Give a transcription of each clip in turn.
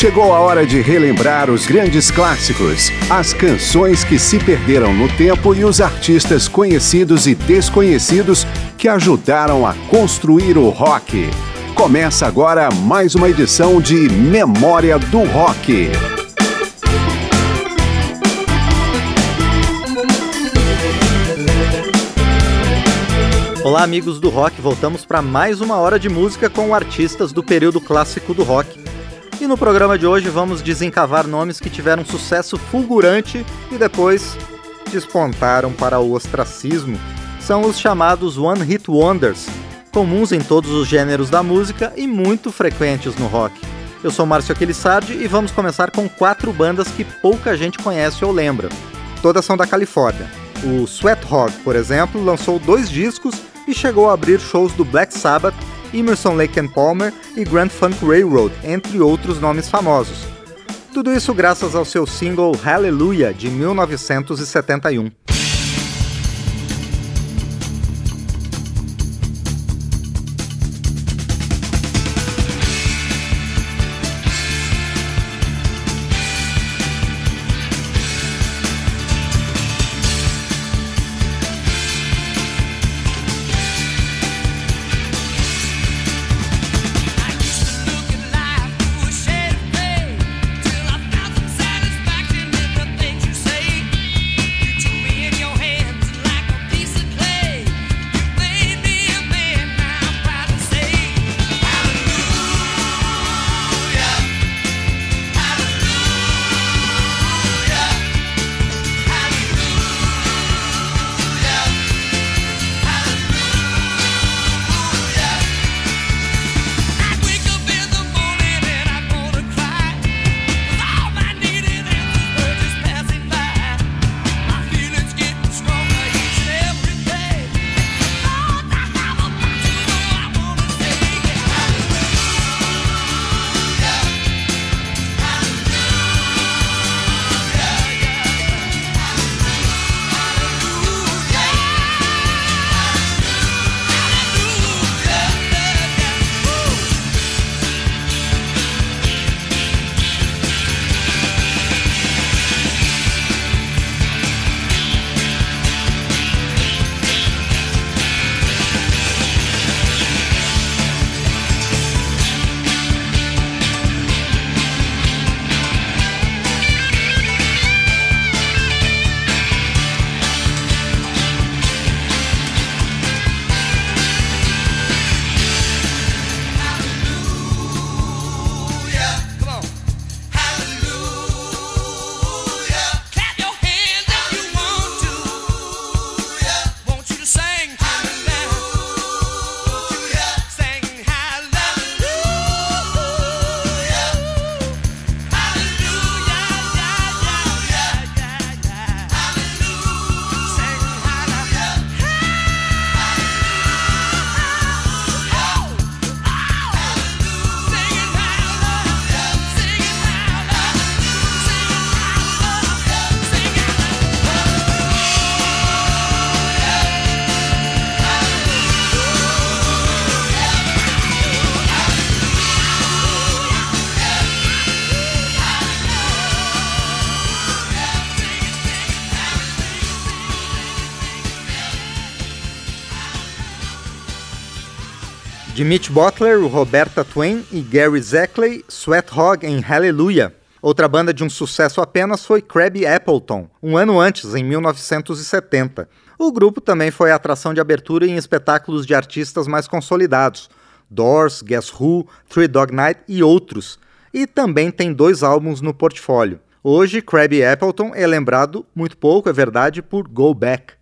Chegou a hora de relembrar os grandes clássicos, as canções que se perderam no tempo e os artistas conhecidos e desconhecidos que ajudaram a construir o rock. Começa agora mais uma edição de Memória do Rock. Olá, amigos do rock, voltamos para mais uma hora de música com artistas do período clássico do rock. E no programa de hoje vamos desencavar nomes que tiveram sucesso fulgurante e depois despontaram para o ostracismo. São os chamados One Hit Wonders, comuns em todos os gêneros da música e muito frequentes no rock. Eu sou Márcio Aquilissardi e vamos começar com quatro bandas que pouca gente conhece ou lembra. Todas são da Califórnia. O Sweat Hog, por exemplo, lançou dois discos e chegou a abrir shows do Black Sabbath Emerson Lake and Palmer e Grand Funk Railroad, entre outros nomes famosos. Tudo isso graças ao seu single Hallelujah de 1971. De Mitch Butler, Roberta Twain e Gary Zackley, Sweat Hog em Hallelujah. Outra banda de um sucesso apenas foi Krabby Appleton, um ano antes, em 1970. O grupo também foi atração de abertura em espetáculos de artistas mais consolidados, Doors, Guess Who, Three Dog Night e outros. E também tem dois álbuns no portfólio. Hoje, Krabby Appleton é lembrado, muito pouco é verdade, por Go Back.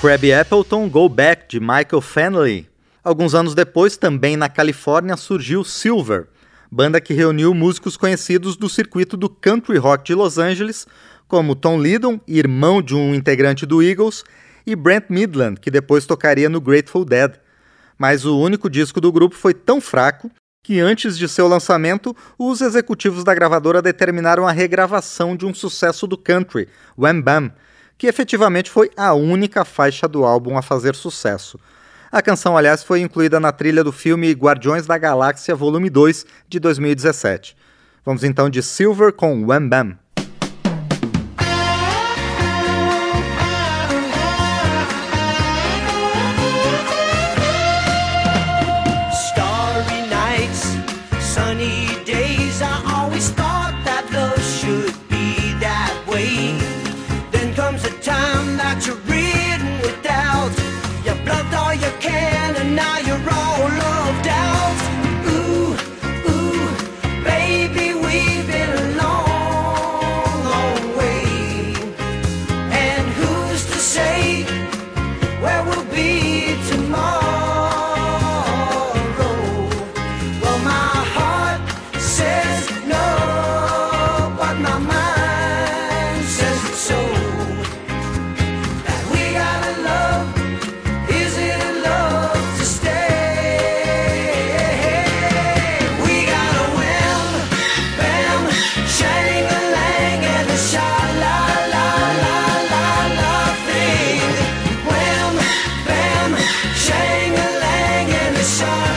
Crabby Appleton Go Back de Michael Fennelly. Alguns anos depois, também na Califórnia, surgiu Silver, banda que reuniu músicos conhecidos do circuito do country rock de Los Angeles, como Tom Lydon, irmão de um integrante do Eagles, e Brent Midland, que depois tocaria no Grateful Dead. Mas o único disco do grupo foi tão fraco que antes de seu lançamento, os executivos da gravadora determinaram a regravação de um sucesso do country, Wham Bam, que efetivamente foi a única faixa do álbum a fazer sucesso. A canção, aliás, foi incluída na trilha do filme Guardiões da Galáxia Volume 2 de 2017. Vamos então de Silver com Wham Bam. shine.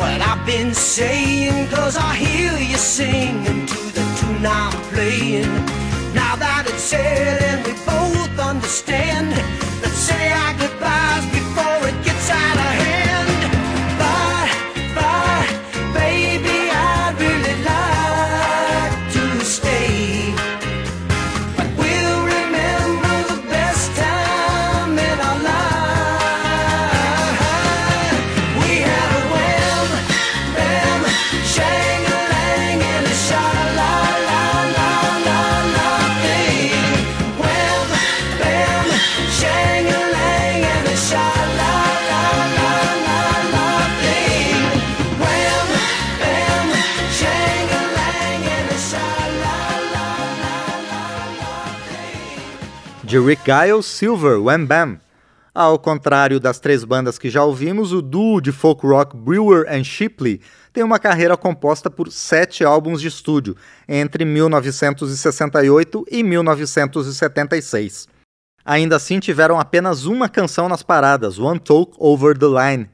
What I've been saying. Cause I hear you singing to the tune I'm playing. Now that it's said and we both understand, De Rick Giles, Silver, Wham Bam. Ao contrário das três bandas que já ouvimos, o duo de folk rock Brewer and Shipley tem uma carreira composta por sete álbuns de estúdio, entre 1968 e 1976. Ainda assim, tiveram apenas uma canção nas paradas, One Talk Over the Line.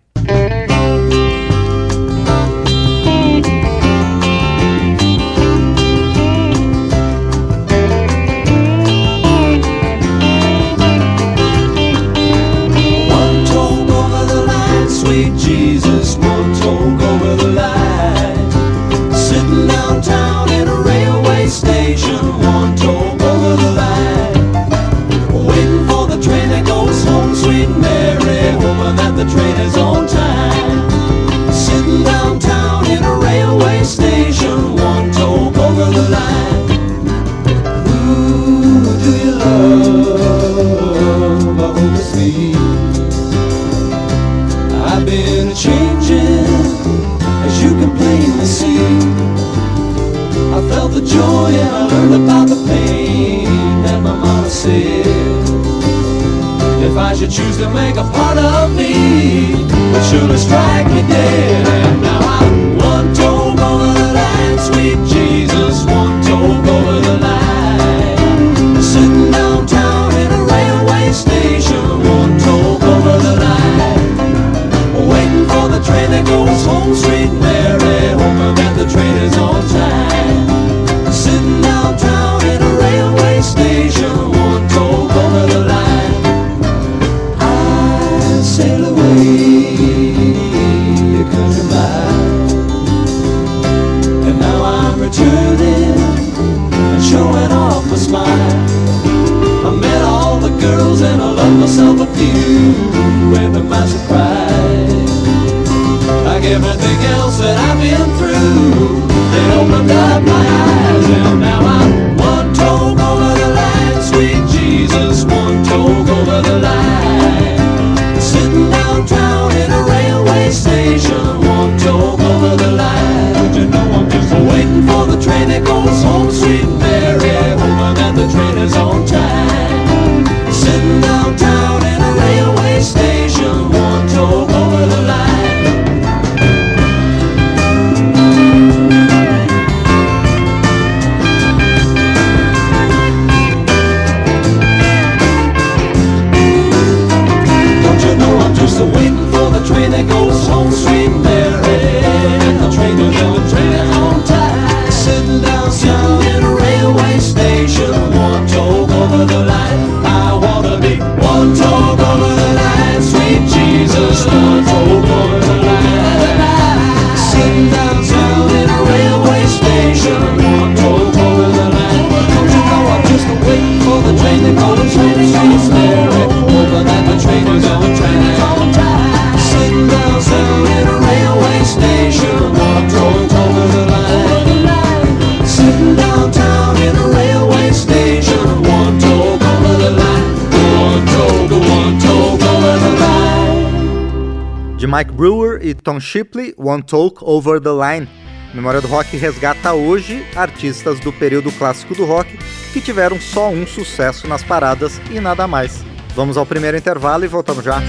as you choose to make a part of me, but surely strike me dead. myself a few, and to my surprise, Like everything else that I've been through, they opened up my eyes and now I'm stars over. Mike Brewer e Tom Shipley, One Talk Over the Line. Memória do Rock resgata hoje artistas do período clássico do rock que tiveram só um sucesso nas paradas e nada mais. Vamos ao primeiro intervalo e voltamos já.